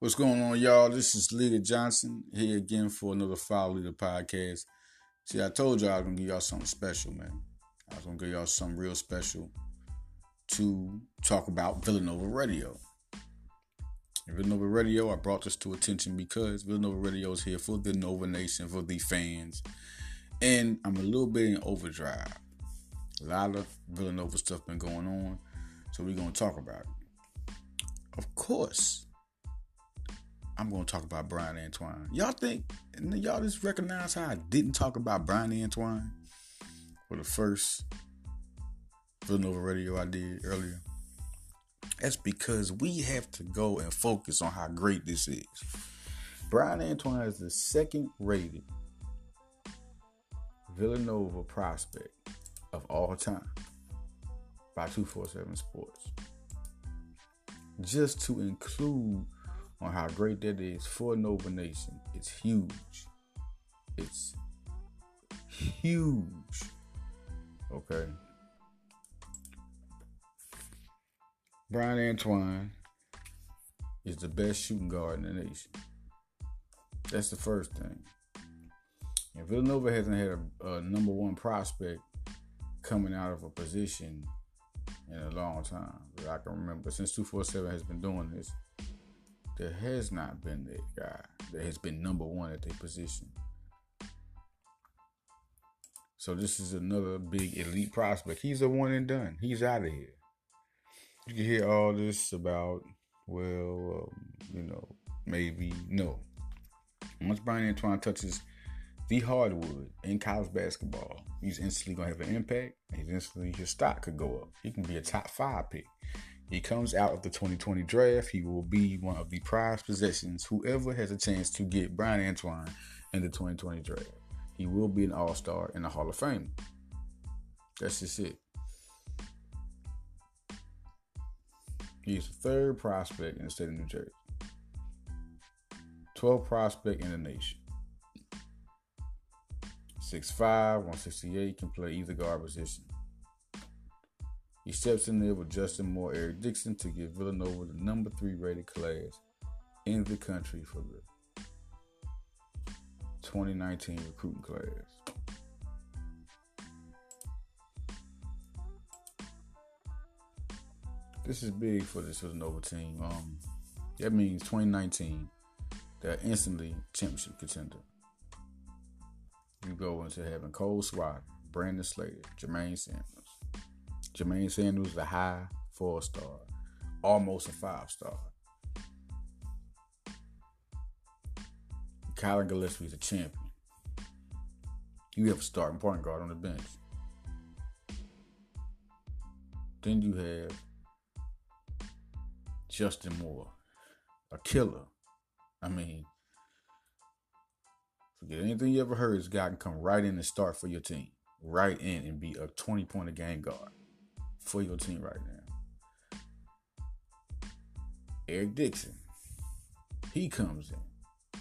What's going on, y'all? This is Leader Johnson here again for another Foul Leader podcast. See, I told y'all I was gonna give y'all something special, man. I was gonna give y'all something real special to talk about Villanova Radio. Villanova Radio, I brought this to attention because Villanova Radio is here for the Nova Nation, for the fans, and I'm a little bit in overdrive. A lot of Villanova stuff been going on, so we're gonna talk about it. Of course, I'm gonna talk about Bryan Antoine. Y'all think and y'all just recognize how I didn't talk about Bryan Antoine for the first Villanova radio I did earlier? That's because we have to go and focus on how great this is. Bryan Antoine is the second rated Villanova prospect of all time by 247 Sports. Just to include on how great that is for Nova Nation, it's huge. It's huge. Okay. Bryan Antoine is the best shooting guard in the nation. That's the first thing. And Villanova hasn't had a, a number one prospect coming out of a position in a long time. But I can remember since 247 has been doing this, there has not been that guy that has been number one at their position. So this is another big elite prospect. He's a one and done. He's out of here. You can hear all this about, well, um, you know, maybe no. Once Bryan Antoine touches the hardwood in college basketball, he's instantly gonna have an impact. And instantly his stock could go up. He can be a top five pick. He comes out of the 2020 draft. He will be one of the prized possessions. Whoever has a chance to get Bryan Antoine in the 2020 draft, he will be an All Star in the Hall of Fame. That's just it. He's the third prospect in the state of New Jersey. 12th prospect in the nation. 6'5, 168, can play either guard position. He steps in there with Justin Moore, Eric Dixon to give Villanova the number three rated class in the country for the 2019 recruiting class. This is big for this Villanova team. Um, that means 2019, they're instantly championship contender. You go into having Cole Swider, Brandon Slater, Jermaine Samuels, Jermaine Samuels, a high four star, almost a five star. Collin Gillespie is a champion. You have a starting point guard on the bench. Then you have Justin Moore, a killer. I mean, forget anything you ever heard. This guy can come right in and start for your team, right in and be a 20 point a game guard for your team right now. Eric Dixon, he comes in.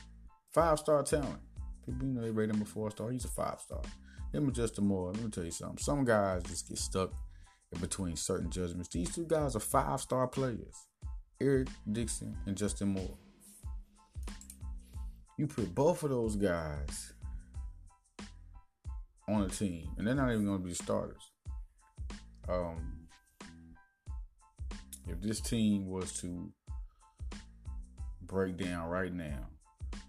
Five star talent. People, you know, they rate him a four star. He's a five star. Him and Justin Moore, let me tell you something. Some guys just get stuck in between certain judgments. These two guys are five star players Eric Dixon and Justin Moore. You put both of those guys on a team, and they're not even going to be starters. Um, if this team was to break down right now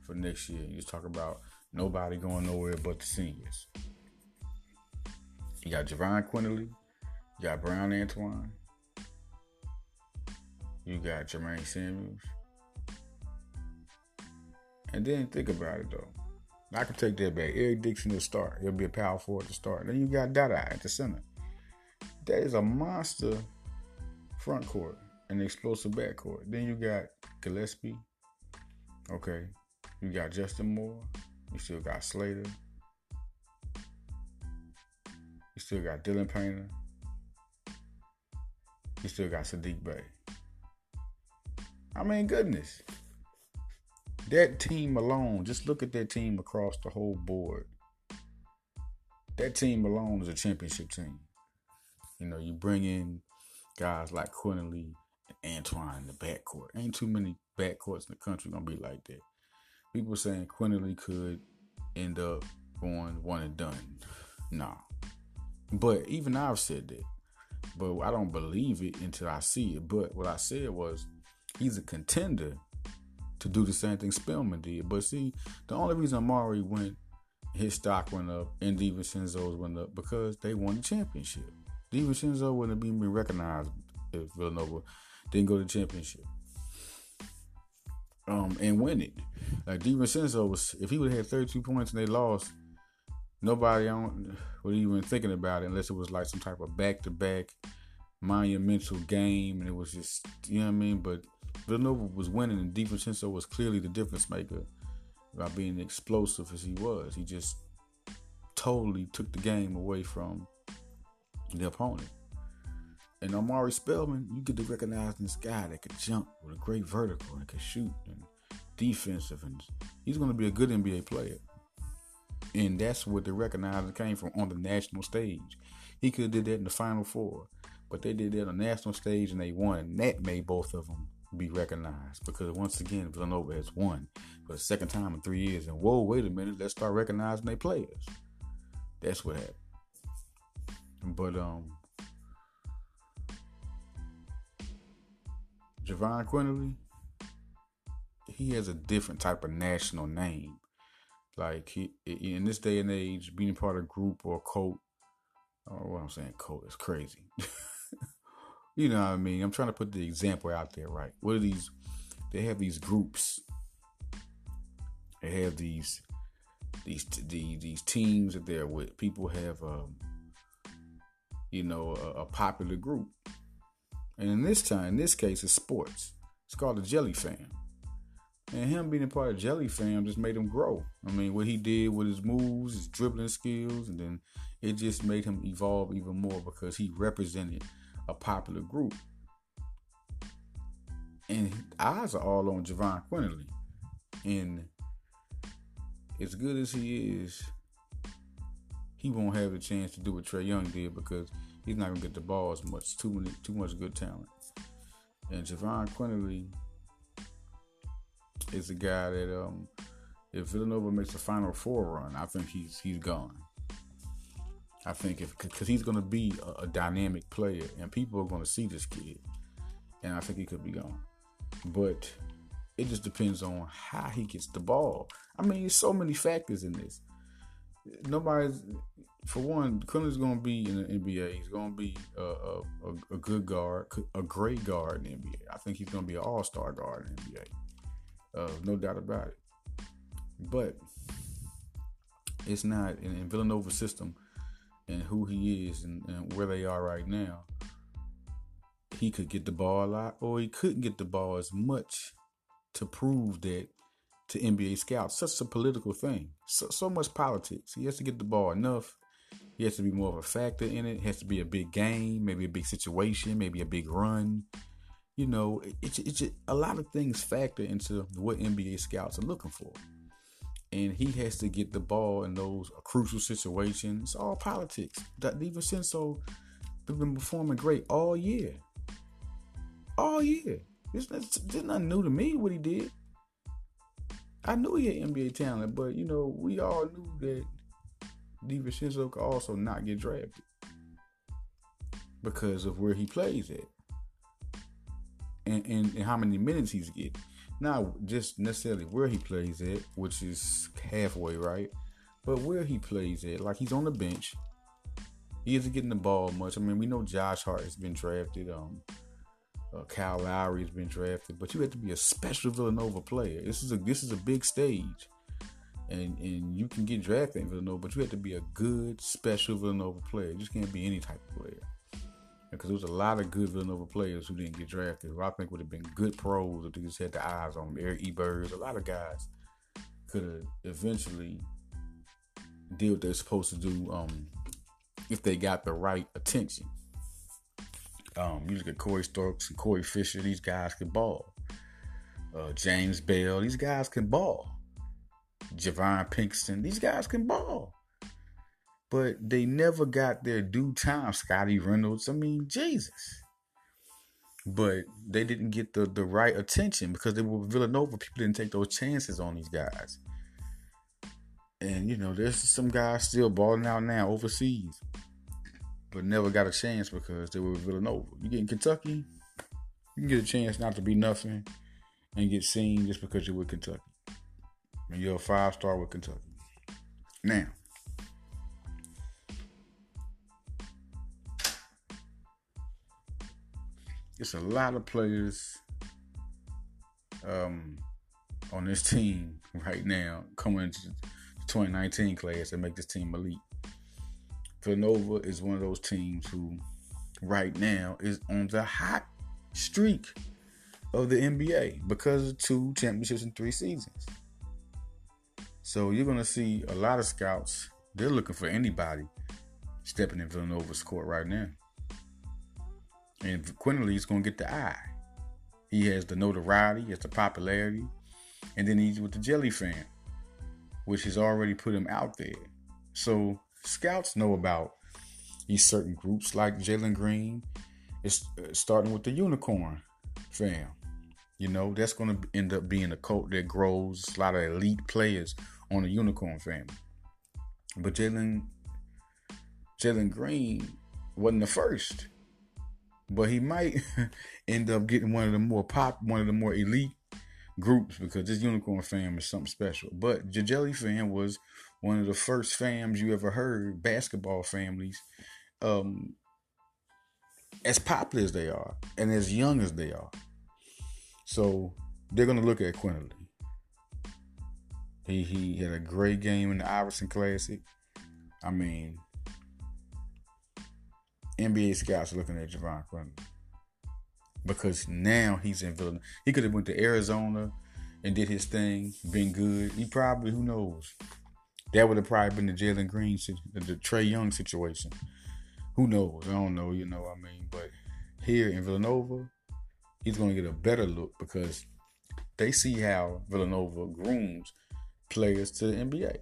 for next year, you just talk about nobody going nowhere but the seniors. You got Jahvon Quinerly, you got Bryan Antoine, you got Jermaine Samuels. And then think about it though. I can take that back. Eric Dixon to start. He'll be a power forward to start. Then you got Dada at the center. That is a monster front court, an explosive back court. Then you got Gillespie. Okay. You got Justin Moore. You still got Slater. You still got Dylan Painter. You still got Saddiq Bey. I mean, goodness. That team alone, just look at that team across the whole board. That team alone is a championship team. You know, you bring in guys like Quinerly and Antoine in the backcourt. Ain't too many backcourts in the country gonna be like that. People saying Quinerly could end up going one and done. Nah. But even I've said that. But I don't believe it until I see it. But what I said was he's a contender to do the same thing Spellman did. But see, the only reason Omari went, his stock went up, and DiVincenzo's went up because they won the championship. DiVincenzo wouldn't have been recognized if Villanova didn't go to the championship. Um, and win it. Like DiVincenzo was, if he would have had 32 points and they lost, nobody on would even thinking about it unless it was like some type of back to back monumental game and it was just you know what I mean. But Villanova was winning and DiVincenzo was clearly the difference maker by being explosive as he was. He just totally took the game away from the opponent. And Omari Spellman, you get to recognize this guy that could jump with a great vertical and could shoot and defensive, and he's going to be a good NBA player. And that's what the recognizing came from on the national stage. He could have did that in the Final Four, but they did that on the national stage and they won. And that made both of them be recognized because once again, Villanova has won for the second time in three years. And whoa, wait a minute, let's start recognizing their players. That's what happened. But um, Jahvon Quinerly, he has a different type of national name. Like he in this day and age, being part of a group or a cult, or what I'm saying, cult is crazy. you know what I mean? I'm trying to put the example out there, right? What are these? They have these groups. They have these these these, these teams that they're with. People have, um, you know, a, a popular group, and in this time, in this case, it's sports. It's called the Jelly Fam. And him being a part of Jelly Fam just made him grow. I mean, what he did with his moves, his dribbling skills, and then it just made him evolve even more because he represented a popular group. And eyes are all on Jahvon Quinerly. And as good as he is, he won't have a chance to do what Trae Young did because he's not gonna get the ball as much. Too many, too much good talent. And Jahvon Quinerly is a guy that um, if Villanova makes the Final Four run, I think he's he's gone. I think if because he's to be a, a, dynamic player and people are to see this kid, and I think he could be gone. But it just depends on how he gets the ball. I mean, there's so many factors in this. Nobody's, for one, Quinerly's going to be in the NBA. He's going to be a, a, a, good guard, a great guard in the NBA. I think he's going to be an all star guard in the NBA. Uh, no doubt about it. But it's not in, in Villanova system and who he is and, and, where they are right now. He could get the ball a lot, or he couldn't get the ball as much to prove that to NBA scouts. Such a political thing. So, so much politics. He has to get the ball enough. He has to be more of a factor in it. it has to be a big game, maybe a big situation, maybe a big run you know, it's it's a lot of things factor into what NBA scouts are looking for, and he has to get the ball in those crucial situations. It's all politics. DiVincenzo been performing great all year, all year. It's, it's, it's nothing new to me what he did. I knew he had NBA talent, but you know, we all knew that DiVincenzo could also not get drafted because of where he plays at and, and, and how many minutes he's getting. Not just necessarily where he plays at, which is halfway right, but where he plays at. Like he's on the bench. He isn't getting the ball much. I mean, we know Josh Hart has been drafted. Um, uh, Kyle Lowry has been drafted, but you have to be a special Villanova player. This is a this is a big stage, and and you can get drafted in Villanova, but you have to be a good special Villanova player. You just can't be any type of player because there was a lot of good Villanova players who didn't get drafted, who I think would have been good pros if they just had the eyes on. Eric Ebers, a lot of guys could have eventually did what they're supposed to do um, if they got the right attention. Um, you look at Corey Stokes and Corey Fisher; these guys can ball. Uh, James Bell; these guys can ball. JayVaughn Pinkston; these guys can ball but they never got their due time. Scottie Reynolds, I mean, Jesus. but they didn't get the, the right attention because they were Villanova. People didn't take those chances on these guys. And you know, there's some guys still balling out now overseas, but never got a chance because they were Villanova. You get in Kentucky, you can get a chance not to be nothing and get seen just because you're with Kentucky. And you're a five star with Kentucky. Now, it's a lot of players um, on this team right now coming into the 2019 class that make this team elite. Villanova is one of those teams who, right now, is on the hot streak of the NBA because of two championships in three seasons. So you're gonna see a lot of scouts. They're looking for anybody stepping in Villanova's court right now. And Quinerly's gonna get the eye. He has the notoriety, he has the popularity, and then he's with the Jelly Fam, which has already put him out there. So scouts know about these certain groups like Jalen Green. It's uh, starting with the Unicorn fam. You know, that's going to end up being a cult that grows a lot of elite players on the Unicorn family. But Jalen Jalen Green wasn't the first but he might end up getting one of the more pop, one of the more elite groups because this unicorn fam is something special. But Jajeli fam was one of the first fams you ever heard, basketball families, um, as popular as they are and as young as they are. So they're gonna look at Quinerly. He he had a great game in the Iverson Classic. I mean, NBA scouts are looking at Jahvon Quinerly because now he's in Villanova. He could have went to Arizona and did his thing, been good. He probably, who knows? That would have probably been the Jalen Green, the, the Trae Young situation. Who knows? I don't know. You know, what I mean, but here in Villanova, he's going to get a better look because they see how Villanova grooms players to the NBA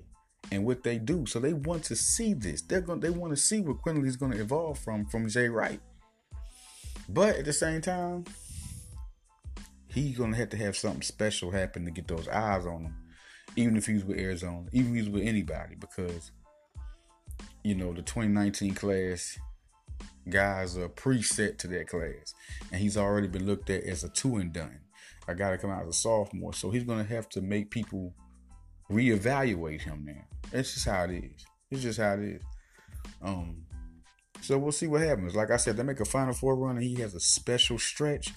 and what they do. So they want to see this. They're going they want to see what Quinerly's going to evolve from from Jay Wright. But at the same time, he's going to have to have something special happen to get those eyes on him. Even if he's with Arizona, even if he's with anybody, because you know the 2019 class guys are preset to that class, and he's already been looked at as a two and done. I got to come out as a sophomore, so he's going to have to make people reevaluate him now. It's just how it is. It's just how it is. Um, so we'll see what happens. Like I said, they make a Final Four run and he has a special stretch.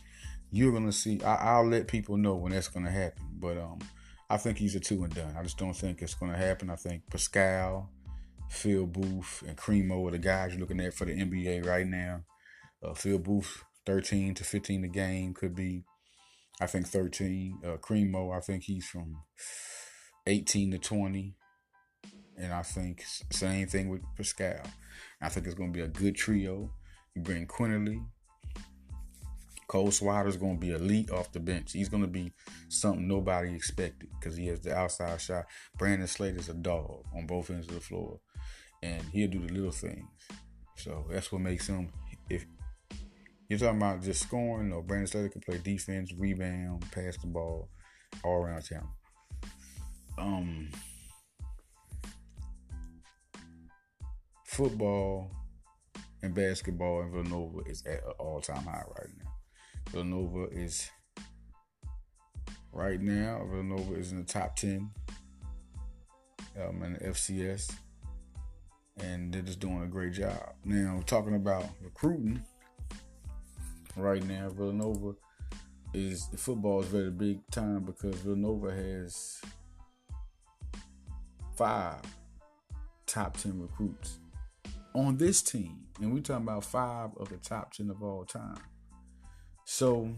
You're gonna see. I, will let people know when that's gonna happen. But um, I think he's a two and done. I just don't think it's gonna happen. I think Paschall, Phil Booth, and Cremo are the guys you're looking at for the NBA right now. Uh, Phil Booth, 13 to 15 a game could be. I think 13. Uh, Cremo, I think he's from 18 to 20. And I think same thing with Paschall. I think it's going to be a good trio. You bring Quinerly. Cole Swider's going to be elite off the bench. He's going to be something nobody expected because he has the outside shot. Brandon Slater's a dog on both ends of the floor, and he'll do the little things. So that's what makes him. If you're talking about just scoring, or Brandon Slater can play defense, rebound, pass the ball, all around town um football and basketball in Villanova is at an all time high right now. Villanova is right now, Villanova is in the top 10 um, in the FCS, and they're just doing a great job. Now, talking about recruiting, right now, Villanova is the football is very big time because Villanova has five top 10 recruits on this team. And we're talking about five of the top 10 of all time. So,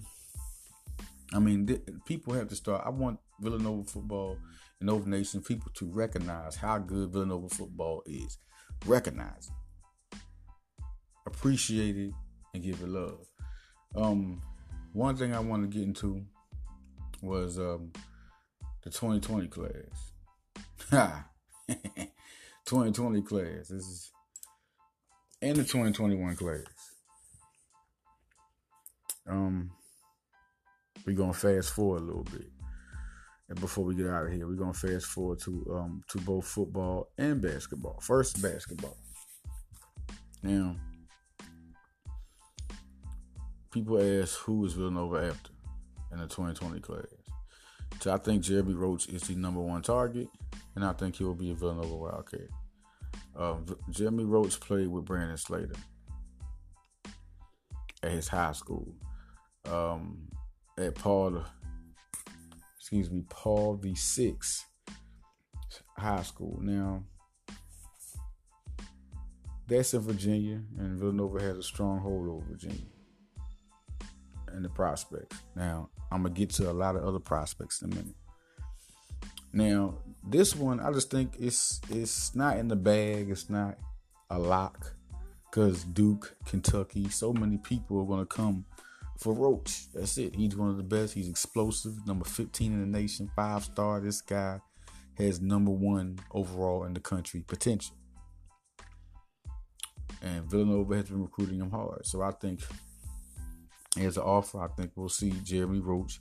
I mean, th- people have to start. I want Villanova football and Nova Nation people to recognize how good Villanova football is. Recognize it, appreciate it, and give it love. Um, one thing I want to get into was um, the 2020 class. Ha! 2020 class. This is and the 2021 class. Um, we're gonna fast forward a little bit. And before we get out of here, we're gonna fast forward to um to both football and basketball. First basketball. Now, people ask who is Villanova after in the 2020 class. So I think Jeremy Roach is the number one target, and I think he will be a Villanova Wildcat. Um, Jeremy Roach played with Brandon Slater at his high school. Um, at Paul, excuse me, Paul the Six High School. Now, that's in Virginia, and Villanova has a strong hold over Virginia and the prospects. Now, I'm gonna get to a lot of other prospects in a minute. Now, this one, I just think it's it's not in the bag. It's not a lock because Duke, Kentucky, so many people are gonna come for Roach. That's it. He's one of the best. He's explosive, number 15 in the nation, five star. This guy has number one overall in the country potential. And Villanova has been recruiting him hard. So I think as an offer, I think we'll see Jeremy Roach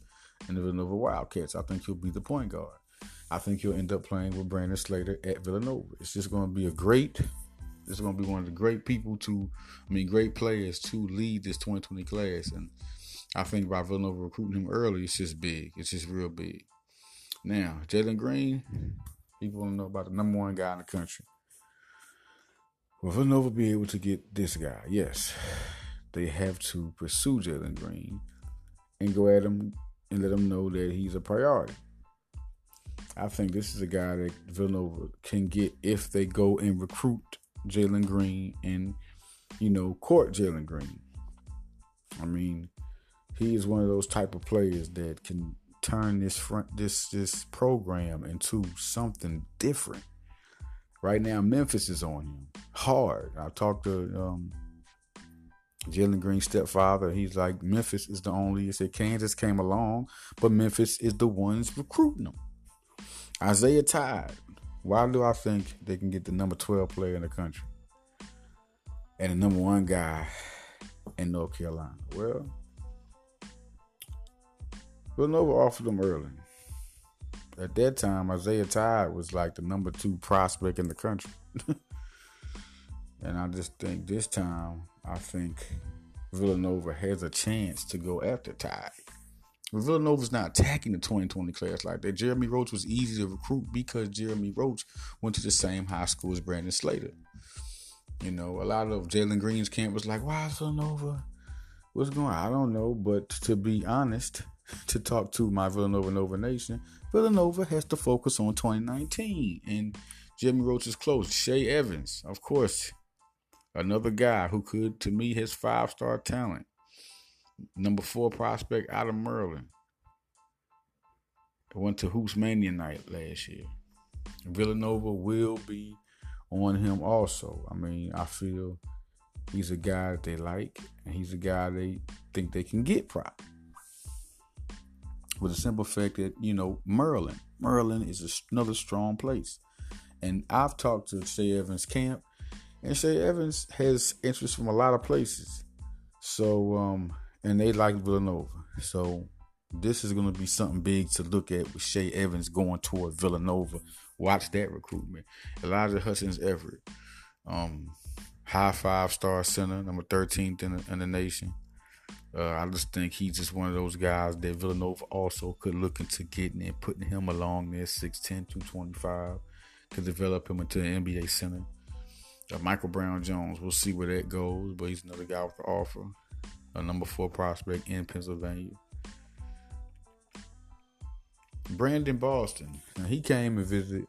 in the Villanova Wildcats. I think he'll be the point guard. I think he'll end up playing with Brandon Slater at Villanova. It's just going to be a great. It's going to be one of the great people to, I mean, great players to lead this 2020 class. And I think by Villanova recruiting him early, it's just big. It's just real big. Now, Jalen Green, people want to know about the number one guy in the country. Will Villanova be able to get this guy? Yes they have to pursue Jalen Green and go at him and let him know that he's a priority. I think this is a guy that Villanova can get if they go and recruit Jalen Green and, you know, court Jalen Green. I mean, he is one of those type of players that can turn this front this this program into something different. Right now, Memphis is on him hard. I talked to um, Jalen Green's stepfather, he's like, Memphis is the only, he said Kansas came along, but Memphis is the ones recruiting them. Isaiah Todd, why do I think they can get the number 12 player in the country and the number one guy in North Carolina? Well, Villanova offered them early. At that time, Isaiah Todd was like the number two prospect in the country. and I just think this time I think Villanova has a chance to go after Tide. Villanova's not attacking the 2020 class like that. Jeremy Roach was easy to recruit because Jeremy Roach went to the same high school as Brandon Slater. You know, a lot of Jalen Green's camp was like, why Villanova? What's going on? I don't know. But to be honest, to talk to my Villanova Nova Nation, Villanova has to focus on 2019. And Jeremy Roach is close. Shay Evans, of course, Another guy who could, to me, his five star talent. Number four prospect out of Maryland. Went to Hoops Mania night last year. Villanova will be on him also. I mean, I feel he's a guy that they like, and he's a guy they think they can get prop. With the simple fact that, you know, Maryland. Maryland is another strong place. And I've talked to Shay Evans' camp, and Shay Evans has interest from a lot of places. So, um, and they like Villanova. So, this is going to be something big to look at with Shay Evans going toward Villanova. Watch that recruitment. Elijah Hudson's Everett, um, high five star center, number 13th in the, in the nation. Uh, I just think he's just one of those guys that Villanova also could look into getting and putting him along there, 6'10, 225, could develop him into an NBA center. Uh, Michael Brown Jones, we'll see where that goes, but he's another guy with the offer. A number four prospect in Pennsylvania. Brandon Boston. Now, he came and visited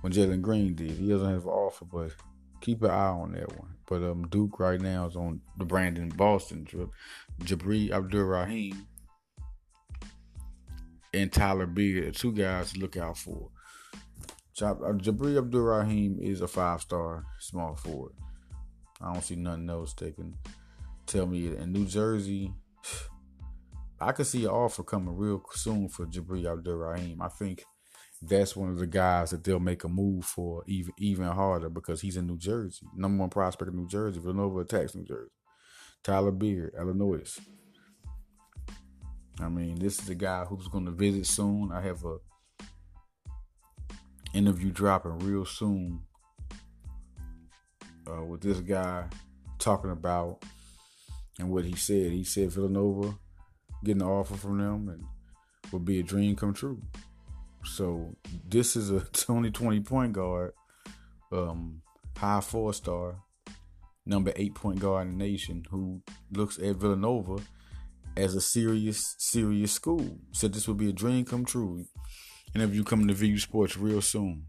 when Jalen Green did. He doesn't have an offer, but keep an eye on that one. But um, Duke right now is on the Brandon Boston trip. Jabri Abdul Rahim and Tyler Beard, two guys to look out for. Uh, Jabri Abdul Rahim is a five star small forward. I don't see nothing else taking tell me. In New Jersey, I could see an offer coming real soon for Jabri Abdul Rahim. I think that's one of the guys that they'll make a move for even even harder because he's in New Jersey. Number one prospect in New Jersey. Villanova attacks New Jersey. Tyler Beard, Illinois. I mean, this is a guy who's going to visit soon. I have a interview dropping real soon uh, with this guy talking about and what he said. He said Villanova getting an offer from them and would be a dream come true. So this is a 2020 point guard, um, high four star, number eight point guard in the nation who looks at Villanova as a serious, serious school. Said this would be a dream come true. And if you come to VU Sports real soon.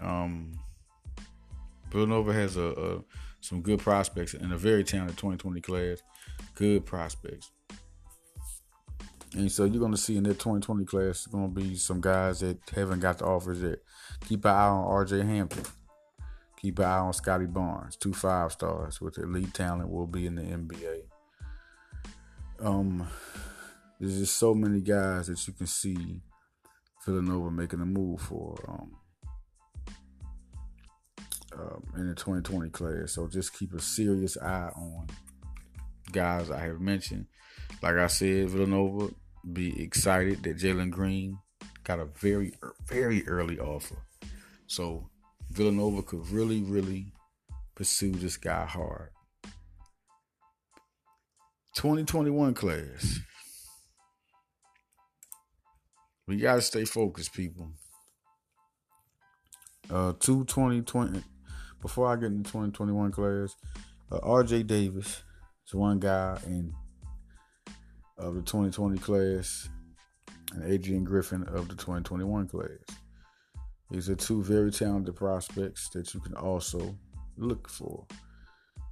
Um, Villanova has a, a some good prospects in a very talented 2020 class. Good prospects. And so you're going to see in that 2020 class, going to be some guys that haven't got the offers yet. Keep an eye on RJ Hampton. Keep an eye on Scottie Barnes, two five stars with elite talent, will be in the NBA. Um, there's just so many guys that you can see Villanova making a move for. Um, um, in the 2020 class. So just keep a serious eye on guys I have mentioned. Like I said, Villanova be excited that Jalen Green got a very, very early offer. So Villanova could really, really pursue this guy hard. 2021 class. We gotta stay focused, people. Uh, two 2020 before I get into 2021 class, uh, R.J. Davis is one guy in of the 2020 class, and Adrian Griffin of the 2021 class. These are two very talented prospects that you can also look for.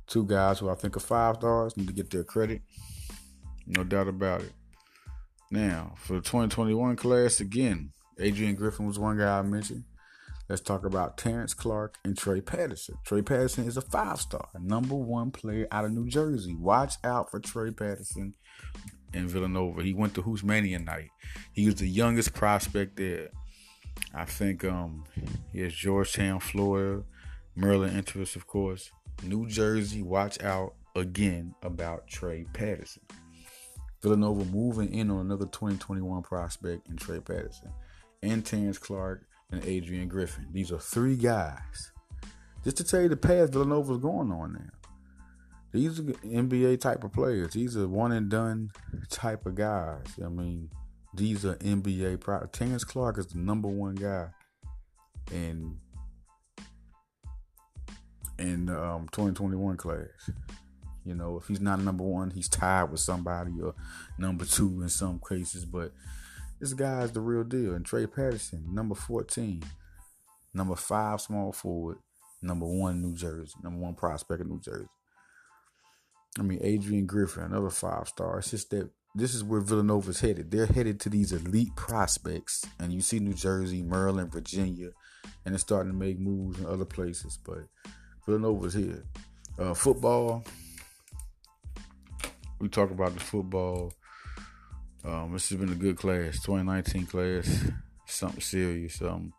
Two guys who I think are five stars need to get their credit. No doubt about it. Now, for the 2021 class, again, Adrian Griffin was one guy I mentioned. Let's talk about Terrence Clarke and Trey Patterson. Trey Patterson is a five star, number one player out of New Jersey. Watch out for Trey Patterson in Villanova. He went to Hoops Mania night. He was the youngest prospect there. I think um he has Georgetown, Florida, Maryland interest, of course. New Jersey, watch out again about Trey Patterson. Villanova moving in on another 2021 prospect in Trey Patterson and Terrence Clarke and Adrian Griffin. These are three guys. Just to tell you the path Villanova's going on now. These are NBA type of players. These are one and done type of guys. I mean, these are NBA pro. Terrence Clarke is the number one guy in in um, 2021 class. You know, if he's not number one, he's tied with somebody or number two in some cases. But this guy's the real deal. And Trey Patterson, number 14, number five small forward, number one New Jersey, number one prospect in New Jersey. I mean, Adrian Griffin, another five star. It's just that this is where Villanova's headed. They're headed to these elite prospects. And you see New Jersey, Maryland, Virginia, and it's starting to make moves in other places. But Villanova's here. Uh, football. We talk about the football um, this has been a good class, 2019 class, something serious. Um,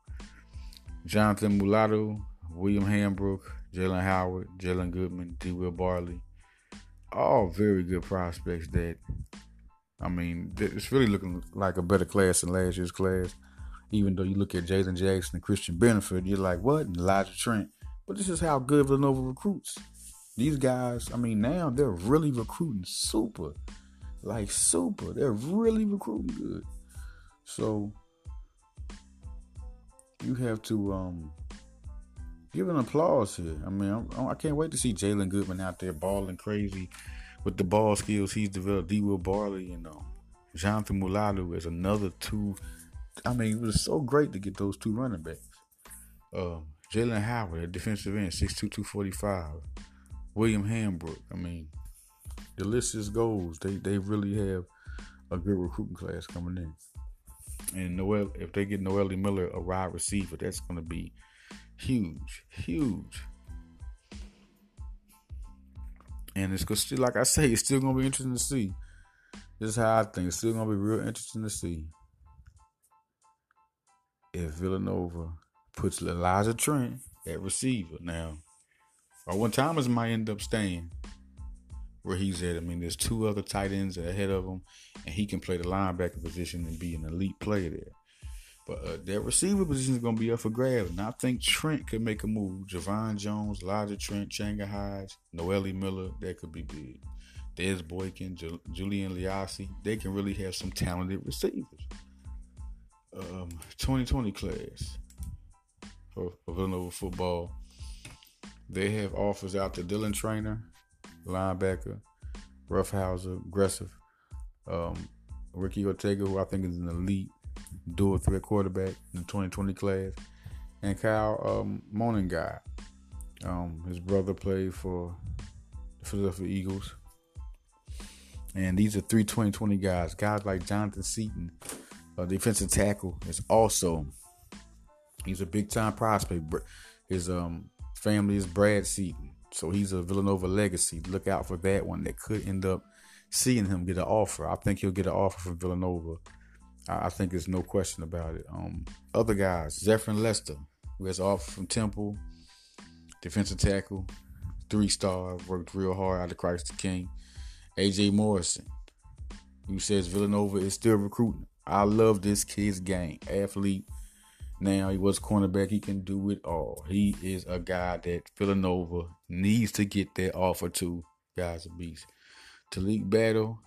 Jonathan Mulatto, William Hambrook, Jalen Howard, Jalen Goodman, D. Will Barley, all very good prospects. That I mean, it's really looking like a better class than last year's class. Even though you look at Jalen Jackson and Christian Benford, you're like, what? And Elijah Trent. But this is how good Villanova recruits. These guys, I mean, now they're really recruiting super like super. They're really recruiting good. So you have to um, give an applause here. I mean, I'm, I can not wait to see Jalen Goodman out there balling crazy with the ball skills he's developed. D. Will Barley and um, Jonathan Mulatto is another two. I mean, it was so great to get those two running backs. Um, Jalen Howard defensive end, 6'2", 245. William Hambrook. I mean, the list just goes. They they really have a good recruiting class coming in. And Noel, if they get Noelle Miller a wide receiver, that's going to be huge, huge. And it's to still, like I say, it's still going to be interesting to see. This is how I think. It's still going to be real interesting to see if Villanova puts Elijah Trent at receiver. Now, or when Thomas might end up staying where he's at. I mean, there's two other tight ends ahead of him, and he can play the linebacker position and be an elite player there. But uh, their receiver position is going to be up for grabs. And I think Trent could make a move. Javon Jones, Elijah Trent, Changa Hodge, Noelle Miller, that could be big. Dez Boykin, Ju- Julian Liasi, they can really have some talented receivers. Um, 2020 class for, for Villanova football. They have offers out to Dylan Trainer, linebacker, Roughhouser, aggressive. Um, Ricky Ortega, who I think is an elite dual threat quarterback in the 2020 class, and Kyle um, Monangai. Um, his brother played for the Philadelphia Eagles. And these are three 2020 guys. Guys like Jonathan Seaton, a defensive tackle, is also he's a big time prospect. His um family is Brad Seaton, so he's a Villanova legacy. Look out for that one that could end up seeing him get an offer. I think he'll get an offer from Villanova I, think there's no question about it. Um, other guys, Zephyrin Lester, who has offer from Temple, defensive tackle, three star, worked real hard out of Christ the King. AJ Morrison, who says Villanova is still recruiting. I love this kid's game. Athlete. Now he was cornerback. He can do it all. He is a guy that Villanova needs to get that offer to. Guys, a beast. Talik Battle,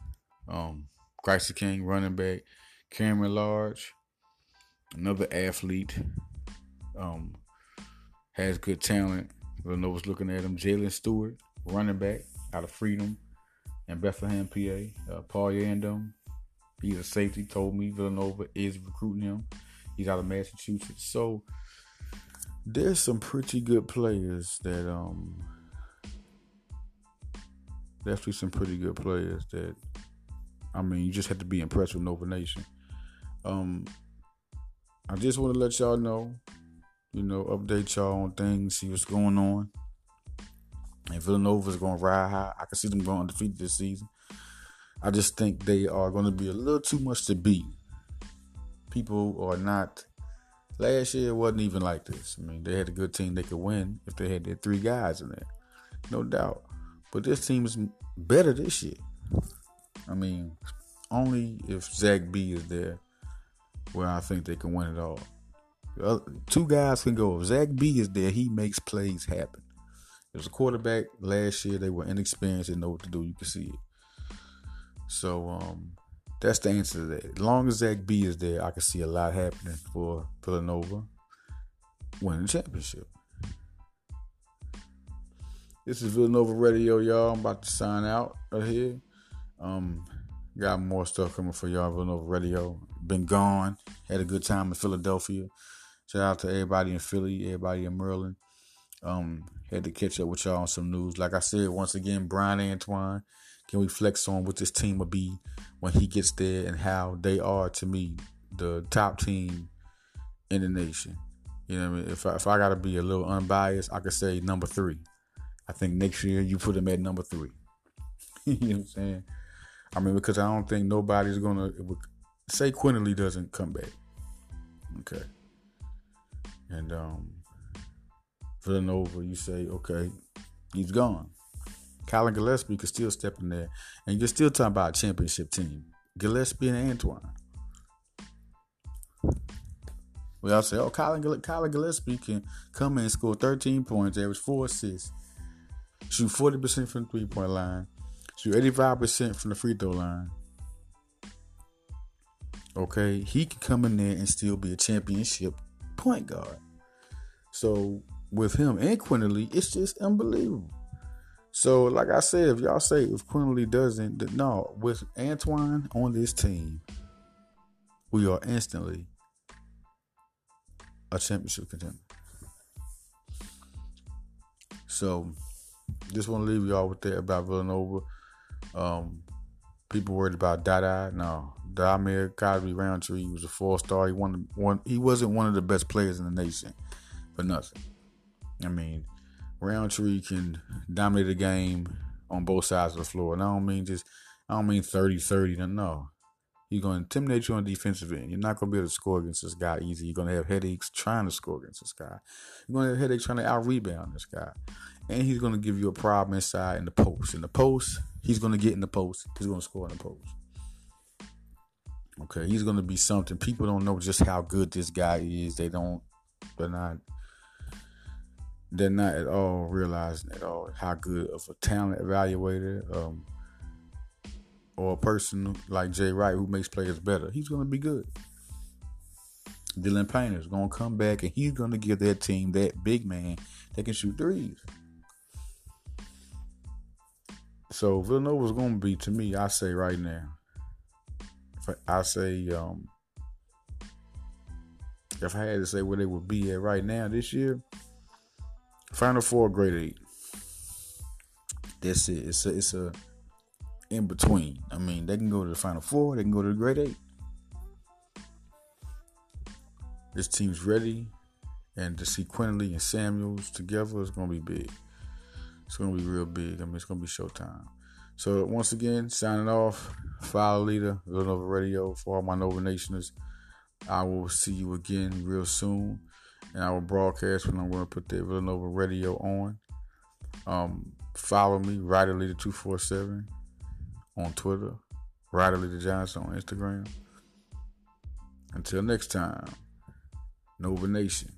um, Christ King, running back. Cameron Large, another athlete, um, has good talent. Villanova's looking at him. Jalen Stewart, running back out of Freedom and Bethlehem, PA. Uh, Paul Yandom, he's a safety. Told me Villanova is recruiting him. He's out of Massachusetts. So there's some pretty good players that um definitely some pretty good players that I mean you just have to be impressed with Nova Nation. Um, I just want to let y'all know, you know, update y'all on things, see what's going on. And Villanova's going to ride high. I can see them going undefeated this season. I just think they are going to be a little too much to beat. People are not. Last year it wasn't even like this. I mean, they had a good team they could win if they had their three guys in there, no doubt. But this team is better this year. I mean, only if Zach B is there where I think they can win it all. Two guys can go. If Zach B is there, he makes plays happen. It was a quarterback last year. They were inexperienced and know what to do. You can see it. So um, that's the answer to that. As long as Zach B is there, I can see a lot happening for Villanova winning the championship. This is Villanova Radio, y'all. I'm about to sign out right here. Um, got more stuff coming for y'all. Villanova Radio been gone. Had a good time in Philadelphia. Shout out to everybody in Philly, everybody in Maryland. Um, had to catch up with y'all on some news. Like I said, once again, Bryan Antoine. Can we flex on what this team will be when he gets there and how they are to me the top team in the nation? You know, what I mean? if I, if I got to be a little unbiased, I could say number three. I think next year you put him at number three. you know what I'm saying? I mean, because I don't think nobody's gonna say Quinerly doesn't come back. Okay. And um Villanova, you say, okay, he's gone. Collin Gillespie could still step in there. And you're still talking about a championship team. Gillespie and Antoine. We all say, oh, Colin, Collin Gillespie can come in and score 13 points, average four assists, shoot 40% from the three point line, shoot 85% from the free throw line, Okay, he can come in there and still be a championship point guard. So with him and Quinerly, it's just unbelievable. So, like I said, if y'all say if Quinerly doesn't, no, with Antoine on this team, we are instantly a championship contender. So, just want to leave y'all with that about Villanova. Um, people worried about Dada. No, Dhamir Cosby Roundtree was a four star. He won one. He wasn't one of the best players in the nation, for nothing. I mean, Roundtree can dominate the game on both sides of the floor. And I don't mean just, I don't mean 30-30. No, he's going to intimidate you on the defensive end. You're not going to be able to score against this guy easy. You're going to have headaches trying to score against this guy. You're going to have headaches trying to out rebound this guy. And he's going to give you a problem inside in the post. In the post, He's gonna get in the post. He's gonna score in the post. Okay, he's gonna be something. People don't know just how good this guy is. They don't. They're not. They're not at all realizing at all how good of a talent evaluator, um, or a person like Jay Wright who makes players better. He's gonna be good. Dylan Painter's gonna come back and he's gonna give that team that big man that can shoot threes. So Villanova's gonna be to me, I say right now. I say um if I had to say where they would be at right now this year, Final Four, Elite Eight. That's it. It's a it's a in between. I mean, they can go to the Final Four, they can go to the Elite Eight. This team's ready, and to see Quinerly and Samuels together is gonna be big. It's gonna be real big. I mean, it's gonna be showtime. So once again, signing off, file leader, Villanova Radio for all my Nova Nationers. I will see you again real soon, and I will broadcast when I'm going to put the Villanova Radio on. Um, follow me, Rider Leader two four seven, on Twitter, Rider Leader Johnson on Instagram. Until next time, Nova Nation.